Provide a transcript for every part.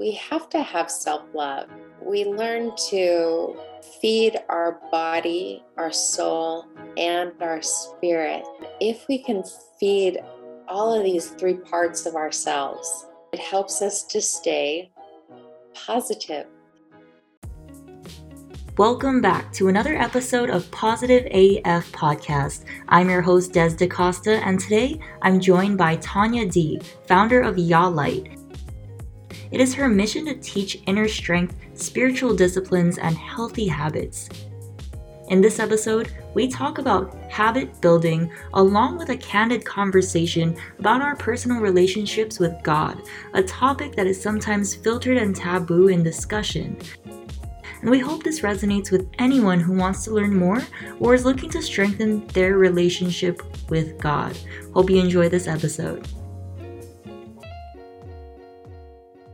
we have to have self love. We learn to feed our body, our soul, and our spirit. If we can feed all of these three parts of ourselves, it helps us to stay positive. Welcome back to another episode of Positive AF Podcast. I'm your host, Des DaCosta, and today I'm joined by Tanya D, founder of YaLight. It is her mission to teach inner strength, spiritual disciplines, and healthy habits. In this episode, we talk about habit building along with a candid conversation about our personal relationships with God, a topic that is sometimes filtered and taboo in discussion. And we hope this resonates with anyone who wants to learn more or is looking to strengthen their relationship with God. Hope you enjoy this episode.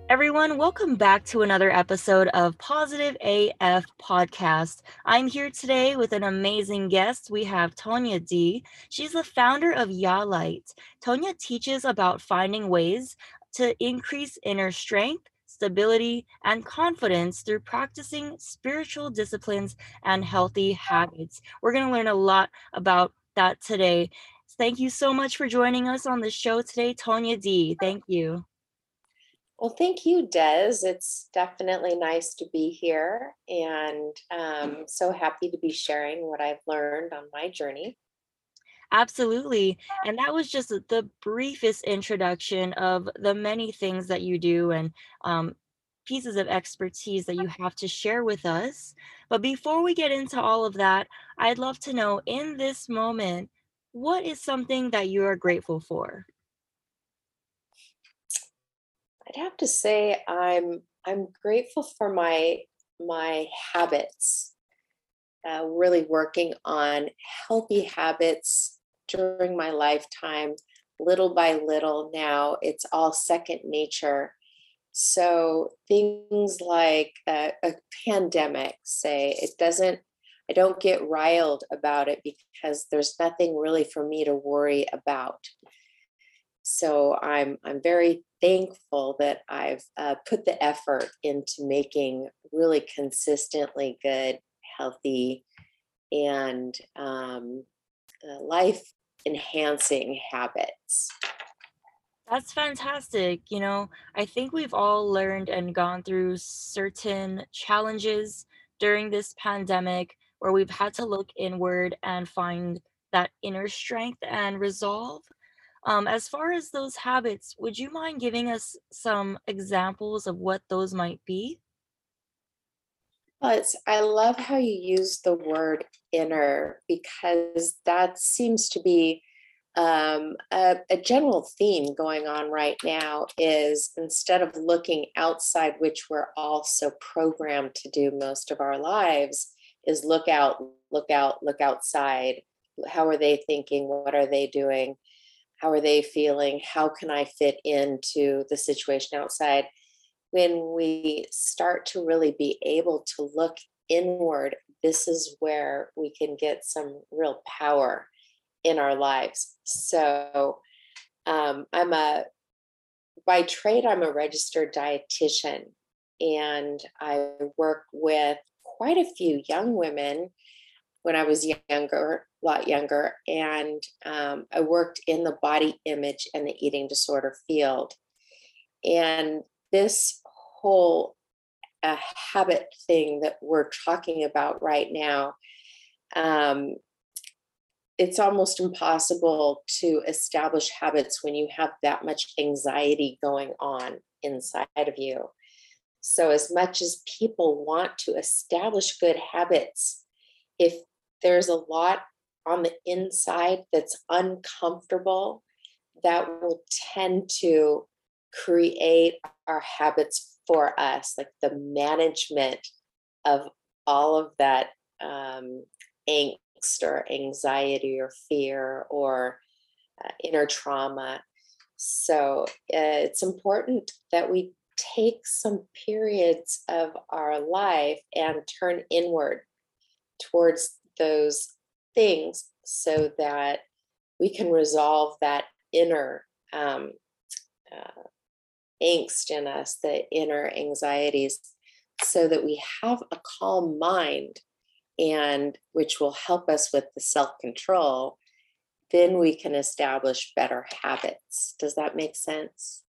Everyone, welcome back to another episode of Positive AF Podcast. I'm here today with an amazing guest. We have Tonya D. She's the founder of Ya Light. Tonya teaches about finding ways to increase inner strength, stability, and confidence through practicing spiritual disciplines and healthy habits. We're going to learn a lot about that today. Thank you so much for joining us on the show today, Tonya D. Thank you. Well, thank you, Des. It's definitely nice to be here and um, so happy to be sharing what I've learned on my journey. Absolutely. And that was just the briefest introduction of the many things that you do and um, pieces of expertise that you have to share with us. But before we get into all of that, I'd love to know in this moment, what is something that you are grateful for? I'd have to say I'm I'm grateful for my my habits. Uh, really working on healthy habits during my lifetime, little by little. Now it's all second nature. So things like a, a pandemic, say, it doesn't. I don't get riled about it because there's nothing really for me to worry about. So I'm I'm very thankful that I've uh, put the effort into making really consistently good, healthy, and um, uh, life enhancing habits. That's fantastic. You know, I think we've all learned and gone through certain challenges during this pandemic where we've had to look inward and find that inner strength and resolve. Um, as far as those habits, would you mind giving us some examples of what those might be? Well, it's, I love how you use the word inner because that seems to be um, a, a general theme going on right now is instead of looking outside, which we're all so programmed to do most of our lives, is look out, look out, look outside. How are they thinking? What are they doing? How are they feeling? How can I fit into the situation outside? When we start to really be able to look inward, this is where we can get some real power in our lives. So um, I'm a, by trade, I'm a registered dietitian and I work with quite a few young women when I was younger, lot younger, and um, I worked in the body image and the eating disorder field. And this whole uh, habit thing that we're talking about right now, um, it's almost impossible to establish habits when you have that much anxiety going on inside of you. So, as much as people want to establish good habits, if there's a lot on the inside that's uncomfortable that will tend to create our habits for us, like the management of all of that um, angst or anxiety or fear or uh, inner trauma. So uh, it's important that we take some periods of our life and turn inward towards those things so that we can resolve that inner um, uh, angst in us, the inner anxieties, so that we have a calm mind and which will help us with the self-control, then we can establish better habits. Does that make sense?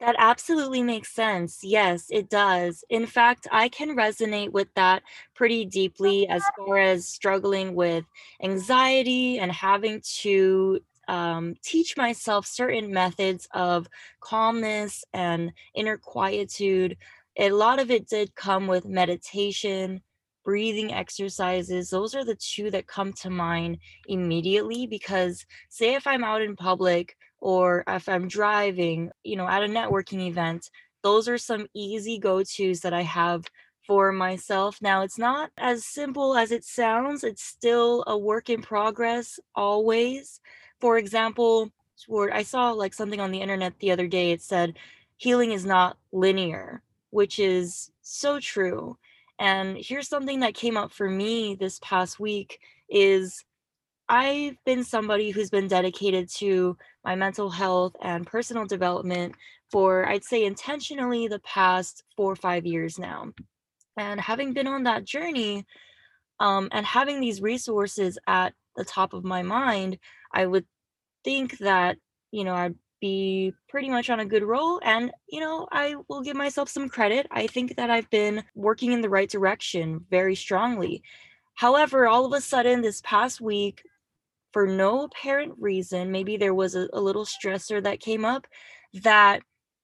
That absolutely makes sense. Yes, it does. In fact, I can resonate with that pretty deeply as far as struggling with anxiety and having to um, teach myself certain methods of calmness and inner quietude. A lot of it did come with meditation, breathing exercises. Those are the two that come to mind immediately because, say, if I'm out in public or if I'm driving, you know, at a networking event, those are some easy go tos that I have for myself. Now, it's not as simple as it sounds, it's still a work in progress always. For example, I saw like something on the internet the other day, it said, healing is not linear, which is so true. And here's something that came up for me this past week is I've been somebody who's been dedicated to my mental health and personal development for, I'd say, intentionally the past four or five years now. And having been on that journey um, and having these resources at the top of my mind, I would think that, you know, I'd be pretty much on a good roll. And, you know, I will give myself some credit. I think that I've been working in the right direction very strongly. However, all of a sudden this past week, for no apparent reason, maybe there was a, a little stressor that came up that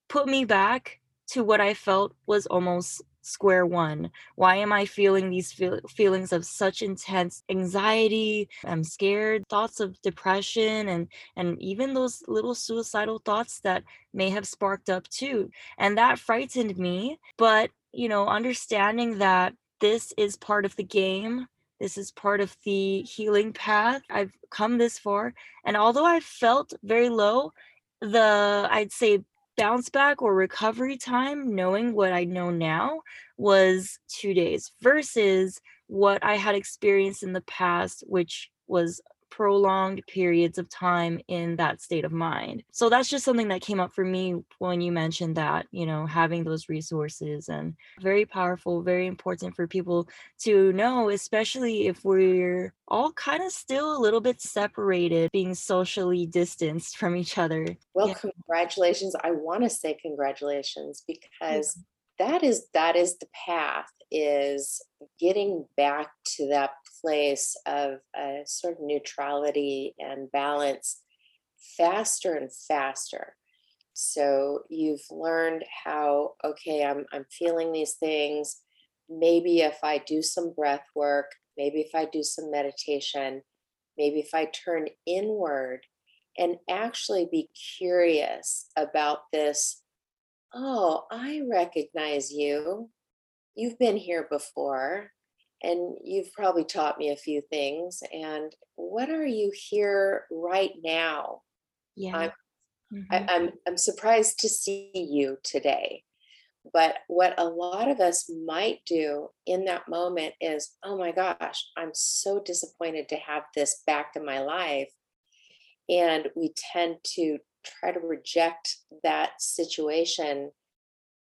put me back to what I felt was almost square one. Why am I feeling these feel- feelings of such intense anxiety? I'm scared, thoughts of depression and and even those little suicidal thoughts that may have sparked up too. And that frightened me, but you know, understanding that this is part of the game this is part of the healing path. I've come this far. And although I felt very low, the, I'd say, bounce back or recovery time, knowing what I know now, was two days versus what I had experienced in the past, which was prolonged periods of time in that state of mind. So that's just something that came up for me when you mentioned that, you know, having those resources and very powerful, very important for people to know, especially if we're all kind of still a little bit separated, being socially distanced from each other. Well, yeah. congratulations. I want to say congratulations because that is that is the path is getting back to that place of a sort of neutrality and balance faster and faster. So you've learned how okay i'm i'm feeling these things. Maybe if i do some breath work maybe if i do some meditation maybe if i turn inward and actually be curious about this oh, I recognize you. You've been here before and you've probably taught me a few things. And what are you here right now? Yeah. I'm, mm-hmm. I, I'm, I'm surprised to see you today. But what a lot of us might do in that moment is, oh my gosh, I'm so disappointed to have this back in my life. And we tend to try to reject that situation,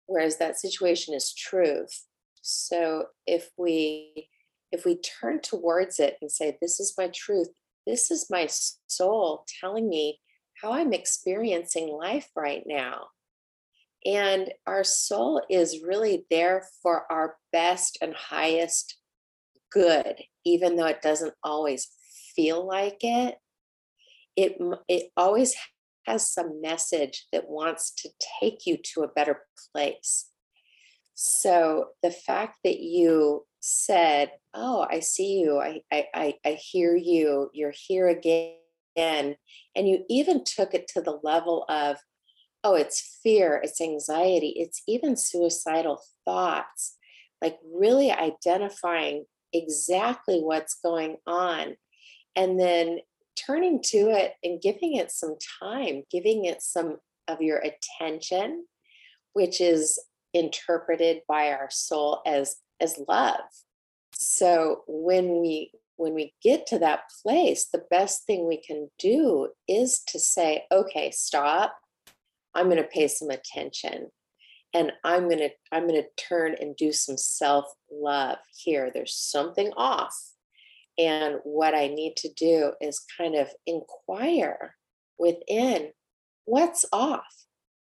whereas that situation is truth. So if we if we turn towards it and say, This is my truth, this is my soul telling me how I'm experiencing life right now. And our soul is really there for our best and highest good, even though it doesn't always feel like it. It, it always has some message that wants to take you to a better place. So the fact that you said, Oh, I see you, I, I, I hear you, you're here again. And you even took it to the level of, oh, it's fear, it's anxiety, it's even suicidal thoughts, like really identifying exactly what's going on. And then turning to it and giving it some time, giving it some of your attention, which is interpreted by our soul as as love. So when we when we get to that place, the best thing we can do is to say, okay, stop. I'm going to pay some attention and I'm going to I'm going to turn and do some self-love here. There's something off. And what I need to do is kind of inquire within what's off?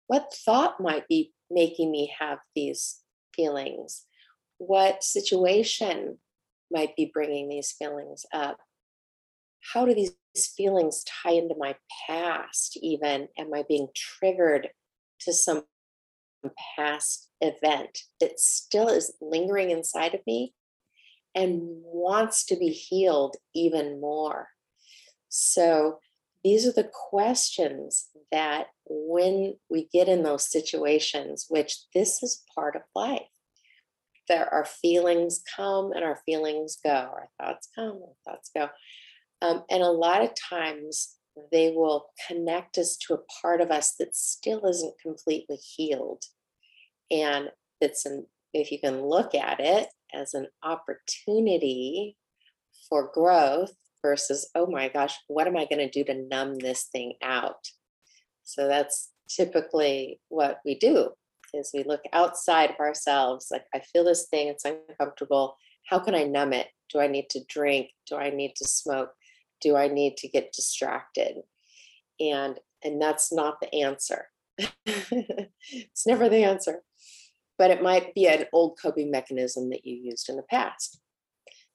What thought might be making me have these feelings? What situation might be bringing these feelings up? How do these feelings tie into my past, even? Am I being triggered to some past event that still is lingering inside of me and wants to be healed even more? So, these are the questions that when we get in those situations, which this is part of life, there our feelings come and our feelings go, our thoughts come, our thoughts go. Um, and a lot of times they will connect us to a part of us that still isn't completely healed. And it's an, if you can look at it as an opportunity for growth versus, oh my gosh, what am I going to do to numb this thing out? So that's typically what we do is we look outside of ourselves like i feel this thing it's uncomfortable. How can i numb it? Do i need to drink? Do i need to smoke? Do i need to get distracted? And and that's not the answer. It's never the answer. But it might be an old coping mechanism that you used in the past.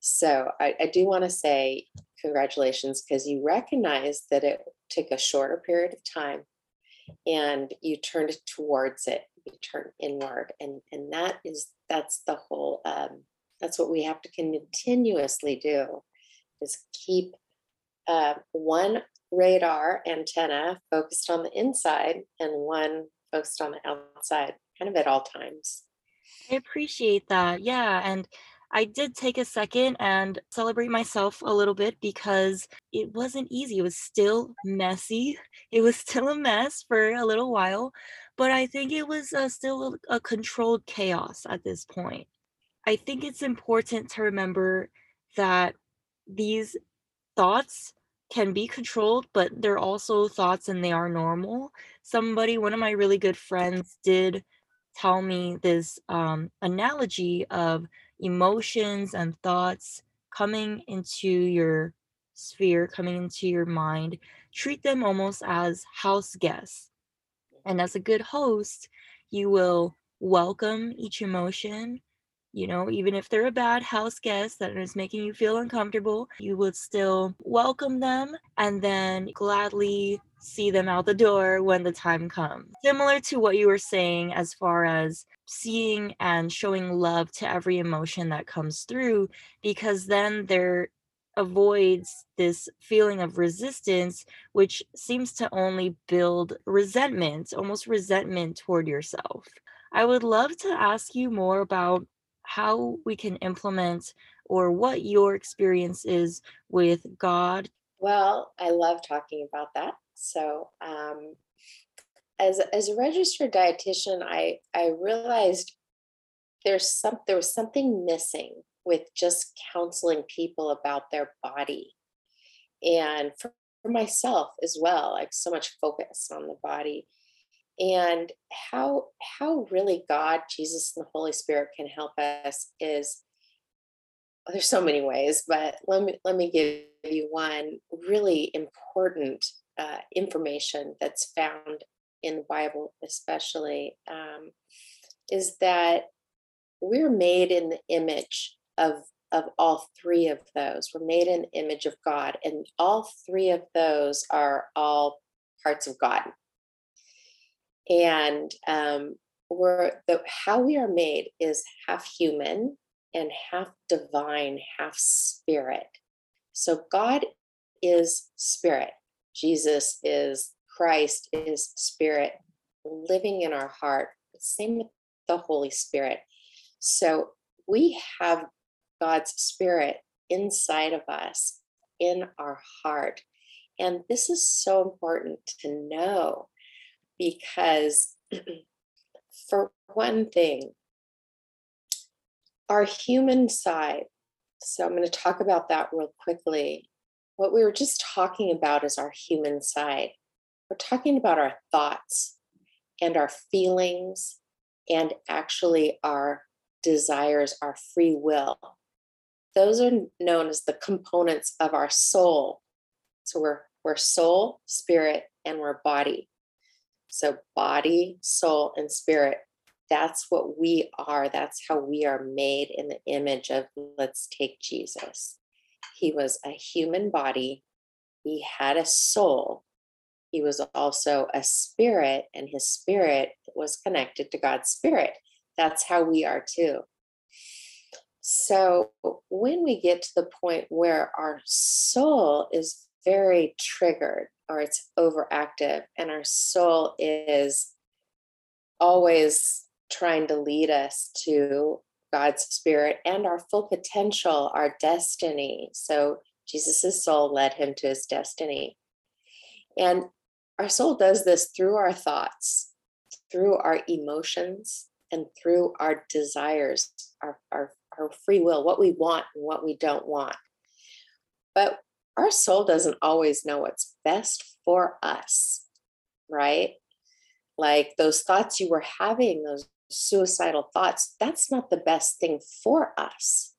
So i, I do want to say congratulations because you recognize that it took a shorter period of time and you turned towards it you turn inward and and that is that's the whole um, that's what we have to continuously do is keep uh, one radar antenna focused on the inside and one focused on the outside kind of at all times i appreciate that yeah and I did take a second and celebrate myself a little bit because it wasn't easy. It was still messy. It was still a mess for a little while, but I think it was uh, still a, a controlled chaos at this point. I think it's important to remember that these thoughts can be controlled, but they're also thoughts and they are normal. Somebody, one of my really good friends, did tell me this um, analogy of emotions and thoughts coming into your sphere, coming into your mind, treat them almost as house guests. And as a good host, you will welcome each emotion. You know, even if they're a bad house guest that is making you feel uncomfortable, you would still welcome them and then gladly see them out the door when the time comes. Similar to what you were saying as far as seeing and showing love to every emotion that comes through, because then there avoids this feeling of resistance, which seems to only build resentment, almost resentment toward yourself. I would love to ask you more about how we can implement or what your experience is with God. Well, I love talking about that. So, um, as as a registered dietitian, I I realized there's some there was something missing with just counseling people about their body, and for, for myself as well, like so much focus on the body, and how how really God, Jesus, and the Holy Spirit can help us is there's so many ways, but let me let me give you one really important uh, information that's found in the Bible, especially, um, is that we're made in the image of of all three of those. We're made in image of God, and all three of those are all parts of God. And um, we're the how we are made is half human and half divine, half spirit. So God is spirit. Jesus is Christ is spirit living in our heart. Same with the Holy Spirit. So we have God's spirit inside of us, in our heart. And this is so important to know because, for one thing, our human side, so I'm going to talk about that real quickly what we were just talking about is our human side. We're talking about our thoughts. and our feelings and actually our desires, our free will. Those are known as the components of our soul. So we're, we're soul, spirit, and we're body. So, body, soul, and spirit, that's what we are. That's how we are made in the image of, let's take Jesus. He was a human body, he had a soul, he was also a spirit, and his spirit was connected to God's spirit. That's how we are too. So, when we get to the point where our soul is very triggered or it's overactive, and our soul is always trying to lead us to God's spirit and our full potential, our destiny. So, Jesus' soul led him to his destiny. And our soul does this through our thoughts, through our emotions, and through our desires, our, our, our free will, what we want and what we don't want. But our soul doesn't always know what's best for us, right? Like those thoughts you were having, those suicidal thoughts, that's not the best thing for us.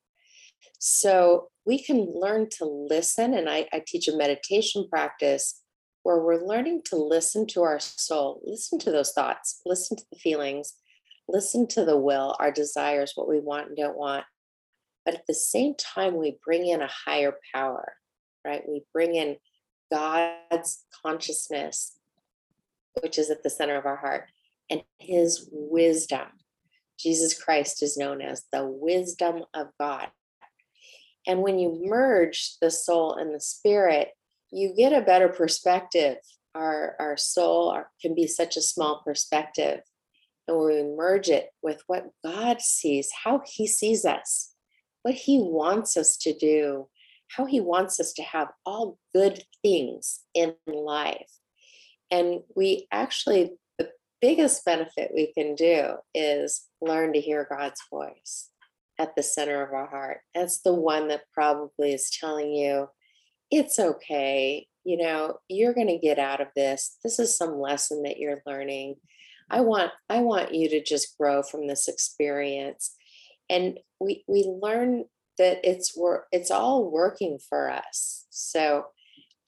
So we can learn to listen. And I, I teach a meditation practice where we're learning to listen to our soul, listen to those thoughts, listen to the feelings, listen to the will, our desires, what we want and don't want. But at the same time, we bring in a higher power, right? We bring in God's consciousness, which is at the center of our heart, and his wisdom. Jesus Christ is known as the wisdom of God. And when you merge the soul and the spirit, you get a better perspective. Our, our soul can be such a small perspective. And we merge it with what God sees, how He sees us, what He wants us to do, how He wants us to have all good things in life. And we actually, the biggest benefit we can do is learn to hear God's voice at the center of our heart. That's the one that probably is telling you, it's okay. You know, you're going to get out of this. This is some lesson that you're learning. I want I want you to just grow from this experience. And we we learn that it's it's all working for us. So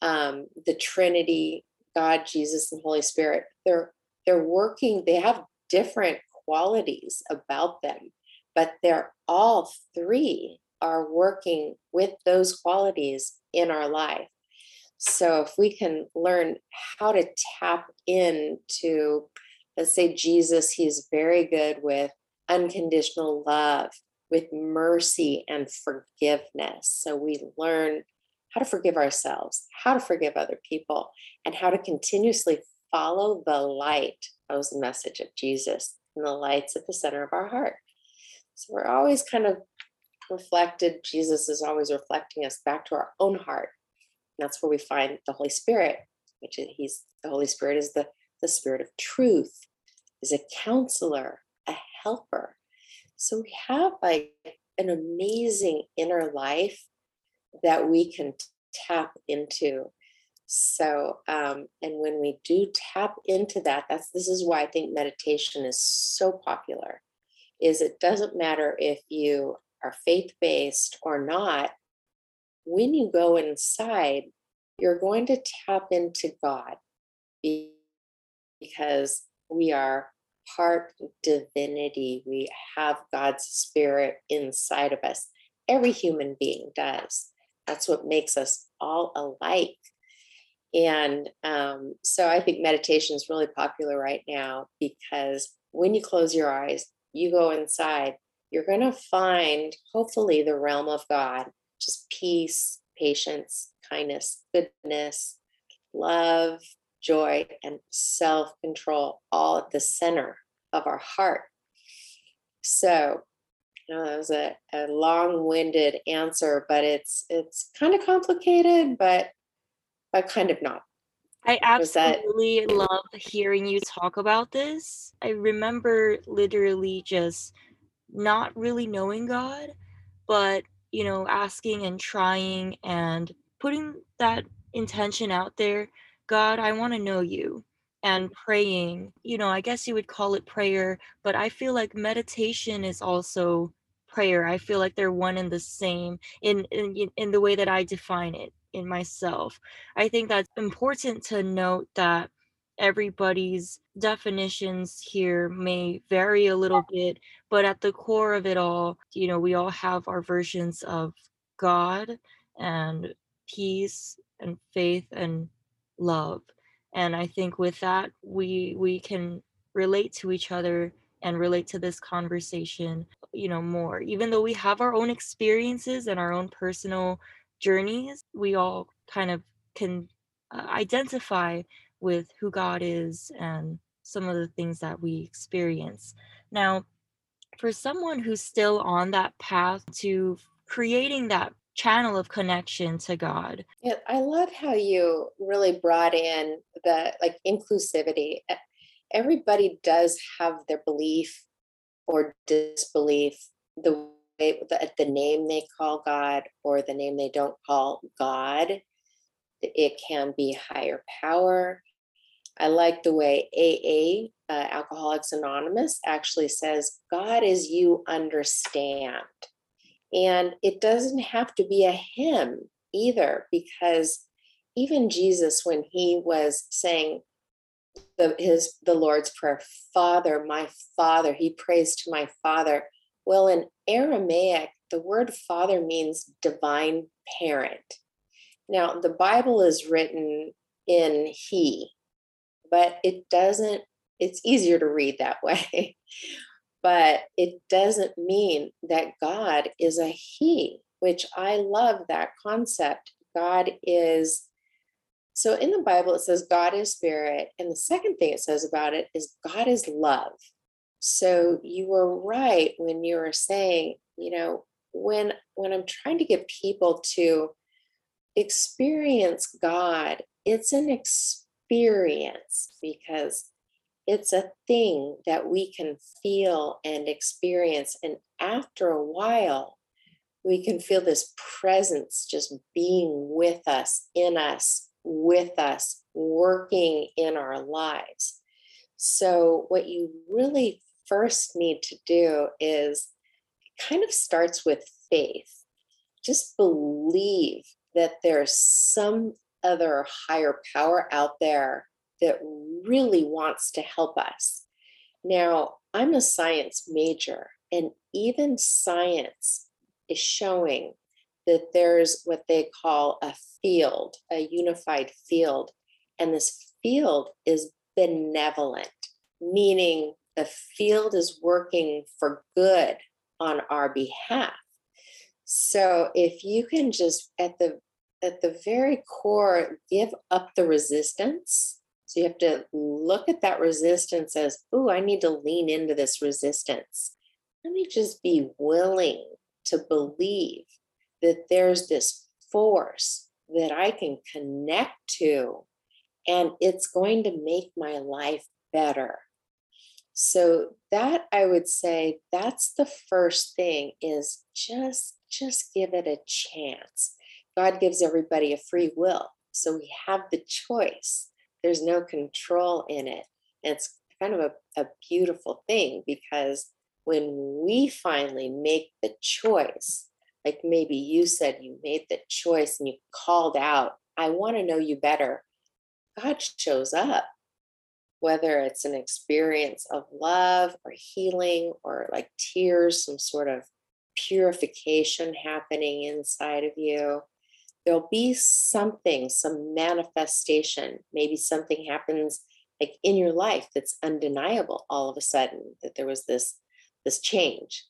um the Trinity, God, Jesus, and Holy Spirit, they're they're working, they have different qualities about them, but they're all three are working with those qualities in our life. So if we can learn how to tap into, let's say, Jesus, he's very good with unconditional love, with mercy and forgiveness. So we learn how to forgive ourselves, how to forgive other people, and how to continuously follow the light. That was the message of Jesus, and the light's at the center of our heart. So we're always kind of reflected, Jesus is always reflecting us back to our own heart. And that's where we find the Holy Spirit, which is, he's the Holy Spirit is the, the spirit of truth, is a counselor, a helper. So we have like an amazing inner life that we can tap into. So, um, and when we do tap into that, that's this is why I think meditation is so popular. Is it doesn't matter if you are faith based or not, when you go inside, you're going to tap into God because we are part divinity. We have God's spirit inside of us. Every human being does. That's what makes us all alike. And um, so I think meditation is really popular right now because when you close your eyes, you go inside, you're going to find, hopefully, the realm of God, just peace, patience, kindness, goodness, love, joy, and self control, all at the center of our heart. So, you know, that was a, a long-winded answer, but it's it's kind of complicated, but but kind of not. I absolutely love hearing you talk about this. I remember literally just not really knowing God, but you know, asking and trying and putting that intention out there. God, I want to know you. and praying. You know, I guess you would call it prayer, but I feel like meditation is also prayer. I feel like they're one and the same in in in the way that I define it in myself. I think that's important to note that everybody's definitions here may vary a little bit, but at the core of it all, you know, we all have our versions of God and peace and faith and love. And I think with that we we can relate to each other and relate to this conversation, you know, more. Even though we have our own experiences and our own personal journeys, we all kind of can uh, identify with who God is and some of the things that we experience. Now, for someone who's still on that path to creating that channel of connection to God. Yeah, I love how you really brought in the like inclusivity. Everybody does have their belief or disbelief, the way the, the name they call God or the name they don't call God. It can be higher power. I like the way AA, uh, Alcoholics Anonymous, actually says, God is you understand. And it doesn't have to be a hymn either, because even Jesus, when he was saying the, his the Lord's Prayer, Father, my Father, he prays to my Father. Well, in Aramaic, the word Father means divine parent. Now, the Bible is written in He, but it doesn't, it's easier to read that way. But it doesn't mean that God is a He, which I love that concept. God is, so in the Bible, it says God is spirit. And the second thing it says about it is God is love. So you were right when you were saying, you know, when when I'm trying to get people to experience God, it's an experience because it's a thing that we can feel and experience. And after a while, we can feel this presence just being with us, in us, with us, working in our lives. So, what you really first need to do is kind of starts with faith. Just believe that there's some other higher power out there that really wants to help us. Now, I'm a science major, and even science is showing that there's what they call a field, a unified field. And this field is benevolent, meaning the field is working for good on our behalf. So if you can just, at the at the very core, give up the resistance. So you have to look at that resistance as, oh, I need to lean into this resistance. Let me just be willing to believe that there's this force that I can connect to, and it's going to make my life better. So that I would say that's the first thing is just just give it a chance. God gives everybody a free will. So we have the choice. There's no control in it. And it's kind of a, a beautiful thing because when we finally make the choice, like maybe you said you made the choice and you called out, I want to know you better, God shows up. Whether it's an experience of love or healing or like tears, some sort of purification happening inside of you, there'll be something, some manifestation. Maybe something happens like in your life that's undeniable all of a sudden that there was this this change.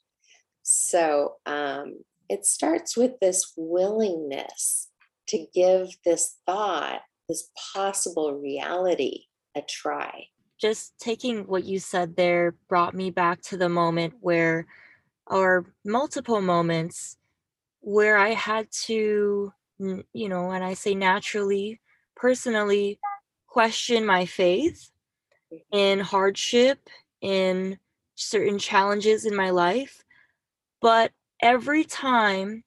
So um, it starts with this willingness to give this thought, this possible reality, a try. Just taking what you said there brought me back to the moment where, or multiple moments, where I had to you know, and I say naturally, personally, question my faith in mm-hmm. hardship, in certain challenges in my life. But every time,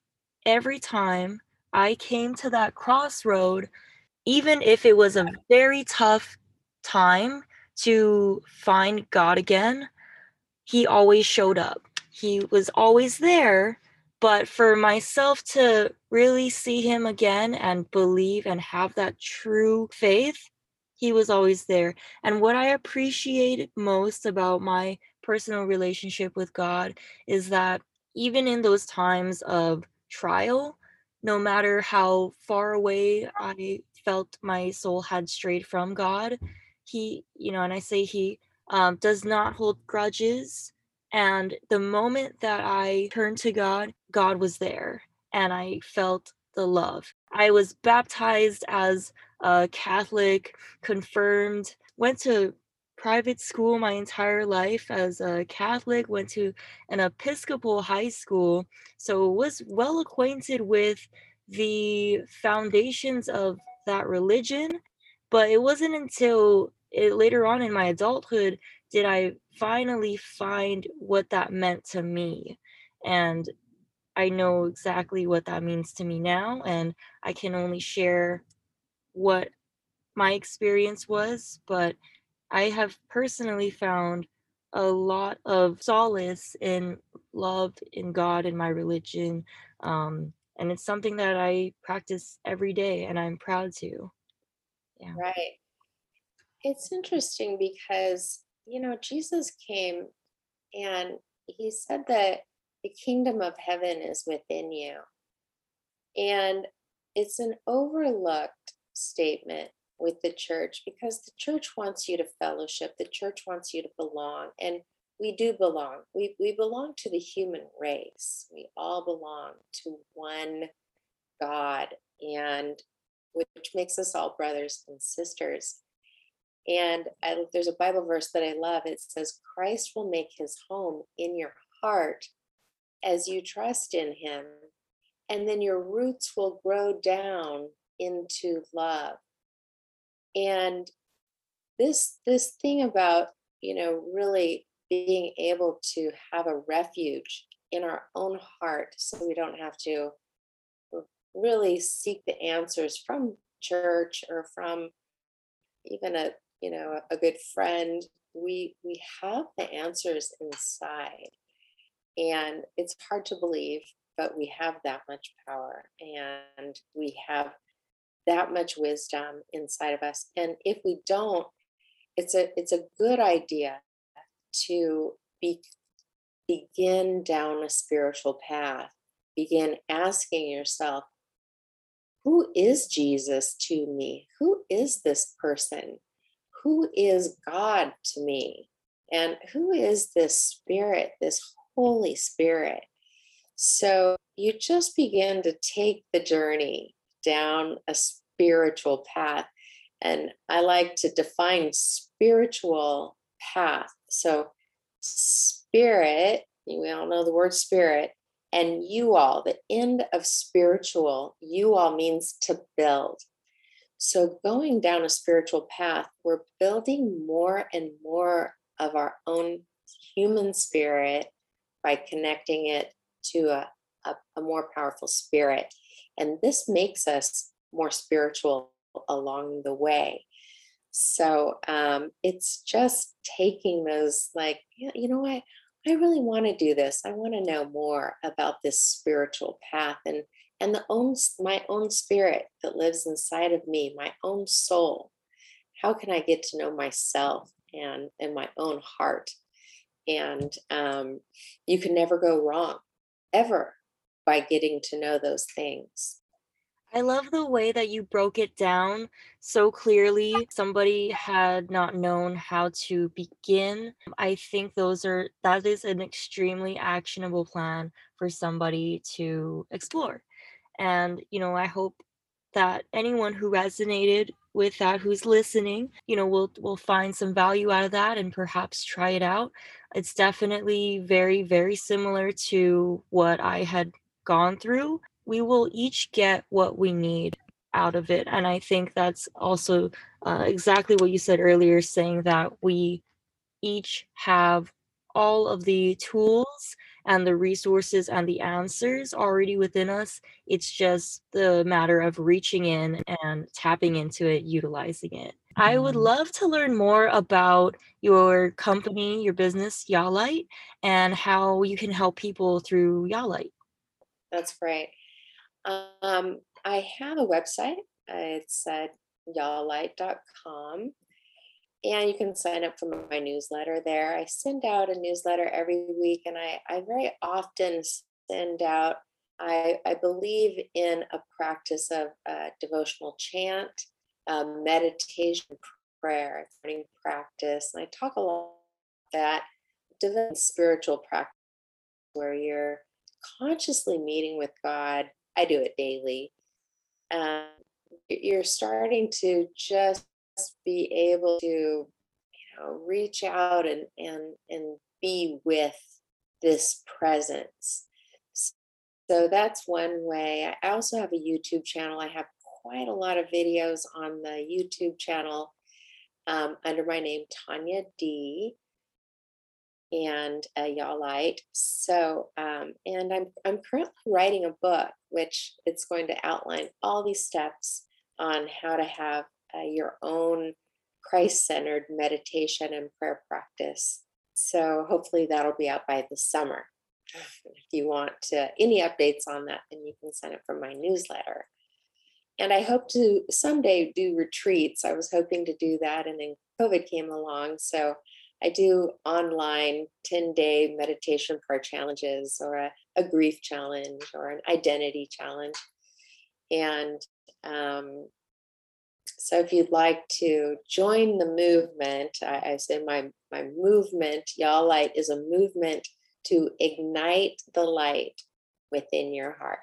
every time I came to that crossroad, even if it was a very tough time to find God again, he always showed up. He was always there, but for myself to really see him again and believe and have that true faith, he was always there. And what I appreciate most about my personal relationship with God is that even in those times of trial, no matter how far away I felt my soul had strayed from God, he, you know, and I say he um, does not hold grudges. And the moment that I turned to God, God was there and I felt the love. I was baptized as a Catholic, confirmed, went to private school my entire life as a Catholic, went to an Episcopal high school, so was well acquainted with the foundations of that religion. But it wasn't until it, later on in my adulthood did I finally find what that meant to me. And I know exactly what that means to me now, and I can only share what my experience was, but I have personally found a lot of solace in love in God and my religion. Um, and it's something that I practice every day and I'm proud to. Yeah. Right. It's interesting because, you know, Jesus came and he said that the kingdom of heaven is within you. And it's an overlooked statement with the church because the church wants you to fellowship, the church wants you to belong. And we do belong. We, we belong to the human race. We all belong to one God, and which makes us all brothers and sisters. And I, there's a Bible verse that I love. It says, Christ will make his home in your heart as you trust in him. And then your roots will grow down into love and this this thing about you know really being able to have a refuge in our own heart so we don't have to really seek the answers from church or from even a you know a good friend we we have the answers inside and it's hard to believe but we have that much power and we have that much wisdom inside of us and if we don't it's a it's a good idea to be begin down a spiritual path begin asking yourself who is jesus to me? Who is this person? Who is god to me? And who is this spirit this holy spirit so you just begin to take the journey down a spiritual path. And I like to define spiritual path. So, spirit, we all know the word spirit, and you all, the end of spiritual, you all means to build. So, going down a spiritual path, we're building more and more of our own human spirit by connecting it to a, a, a more powerful spirit. And this makes us more spiritual along the way. So um, it's just taking those, like, you know what? I really want to do this. I want to know more about this spiritual path and and the own my own spirit that lives inside of me, my own soul. How can I get to know myself and and my own heart? And um, you can never go wrong, ever, by getting to know those things. I love the way that you broke it down so clearly. Somebody had not known how to begin. I think those are that is an extremely actionable plan for somebody to explore. And you know, I hope that anyone who resonated with that who's listening, you know, will will find some value out of that and perhaps try it out. It's definitely very very similar to what I had gone through, we will each get what we need out of it. And I think that's also uh, exactly what you said earlier, saying that we each have all of the tools and the resources and the answers already within us. It's just the matter of reaching in and tapping into it, utilizing it. I would mm-hmm. love to learn more about your company, your business, Yalight, and how you can help people through Yalight. That's great. Um, I have a website. It's at yalight.com. And you can sign up for my newsletter there. I send out a newsletter every week, and I, I very often send out, I, I believe in a practice of uh, devotional chant, um, meditation, prayer, morning practice. And I talk a lot about that spiritual practice where you're consciously meeting with God. I do it daily. Um, you're starting to just be able to you know reach out and and and be with this presence. So that's one way. I also have a youtube channel. I have quite a lot of videos on the youtube channel um, under my name tanya d. And uh, Yalight. So, um, and I'm I'm currently writing a book, which it's going to outline all these steps on how to have uh, your own Christ centered meditation and prayer practice. So hopefully that'll be out by the summer. If you want to, any updates on that, then you can sign up for my newsletter. And I hope to someday do retreats. I was hoping to do that, and then COVID came along. So I do online 10 day meditation prayer challenges or a, a grief challenge or an identity challenge. And um, so if you'd like to join the movement, I, I say my, my movement, Yalight, is a movement to ignite the light within your heart.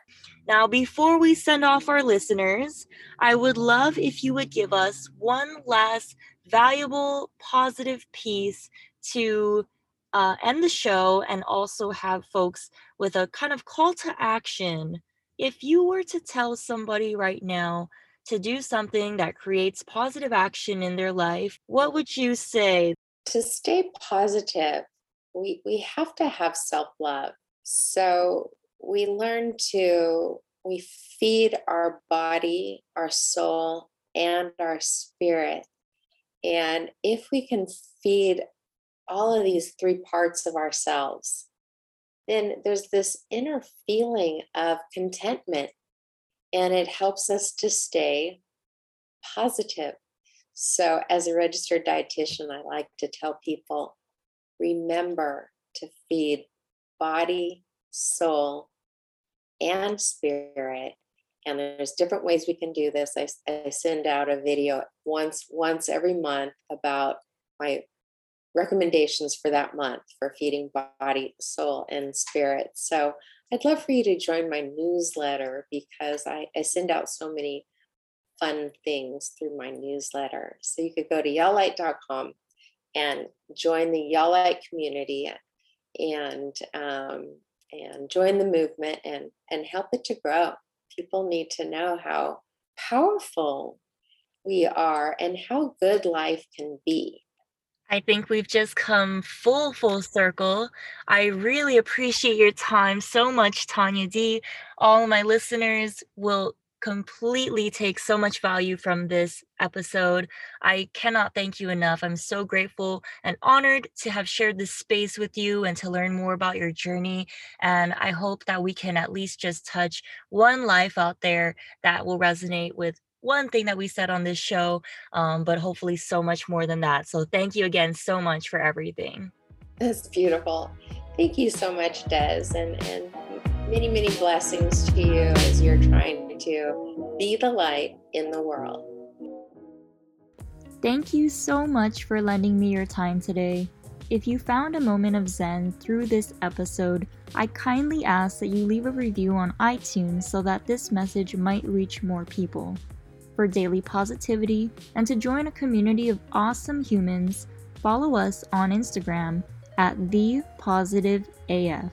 Now, before we send off our listeners, I would love if you would give us one last valuable, positive piece to uh, end the show and also have folks with a kind of call to action. If you were to tell somebody right now to do something that creates positive action in their life, what would you say? To stay positive, we, we have to have self love. So we learn to, we feed our body, our soul, and our spirit. And if we can feed all of these three parts of ourselves, then there's this inner feeling of contentment and it helps us to stay positive. So, as a registered dietitian, I like to tell people remember to feed body, soul, and spirit. And there's different ways we can do this. I, I send out a video once once every month about my recommendations for that month for feeding body, soul, and spirit. So I'd love for you to join my newsletter because I, I send out so many fun things through my newsletter. So you could go to yalight.com and join the Yalight community and um, and join the movement and and help it to grow. People need to know how powerful we are and how good life can be. I think we've just come full, full circle. I really appreciate your time so much, Tanya D. All my listeners will completely take so much value from this episode. I cannot thank you enough. I'm so grateful and honored to have shared this space with you and to learn more about your journey. And I hope that we can at least just touch one life out there that will resonate with one thing that we said on this show, um, but hopefully so much more than that. So thank you again so much for everything. That's beautiful. Thank you so much, Des, and, and many, many blessings to you as you're trying to be the light in the world. Thank you so much for lending me your time today. If you found a moment of Zen through this episode, I kindly ask that you leave a review on iTunes so that this message might reach more people for daily positivity and to join a community of awesome humans, follow us on Instagram at The Positive AF.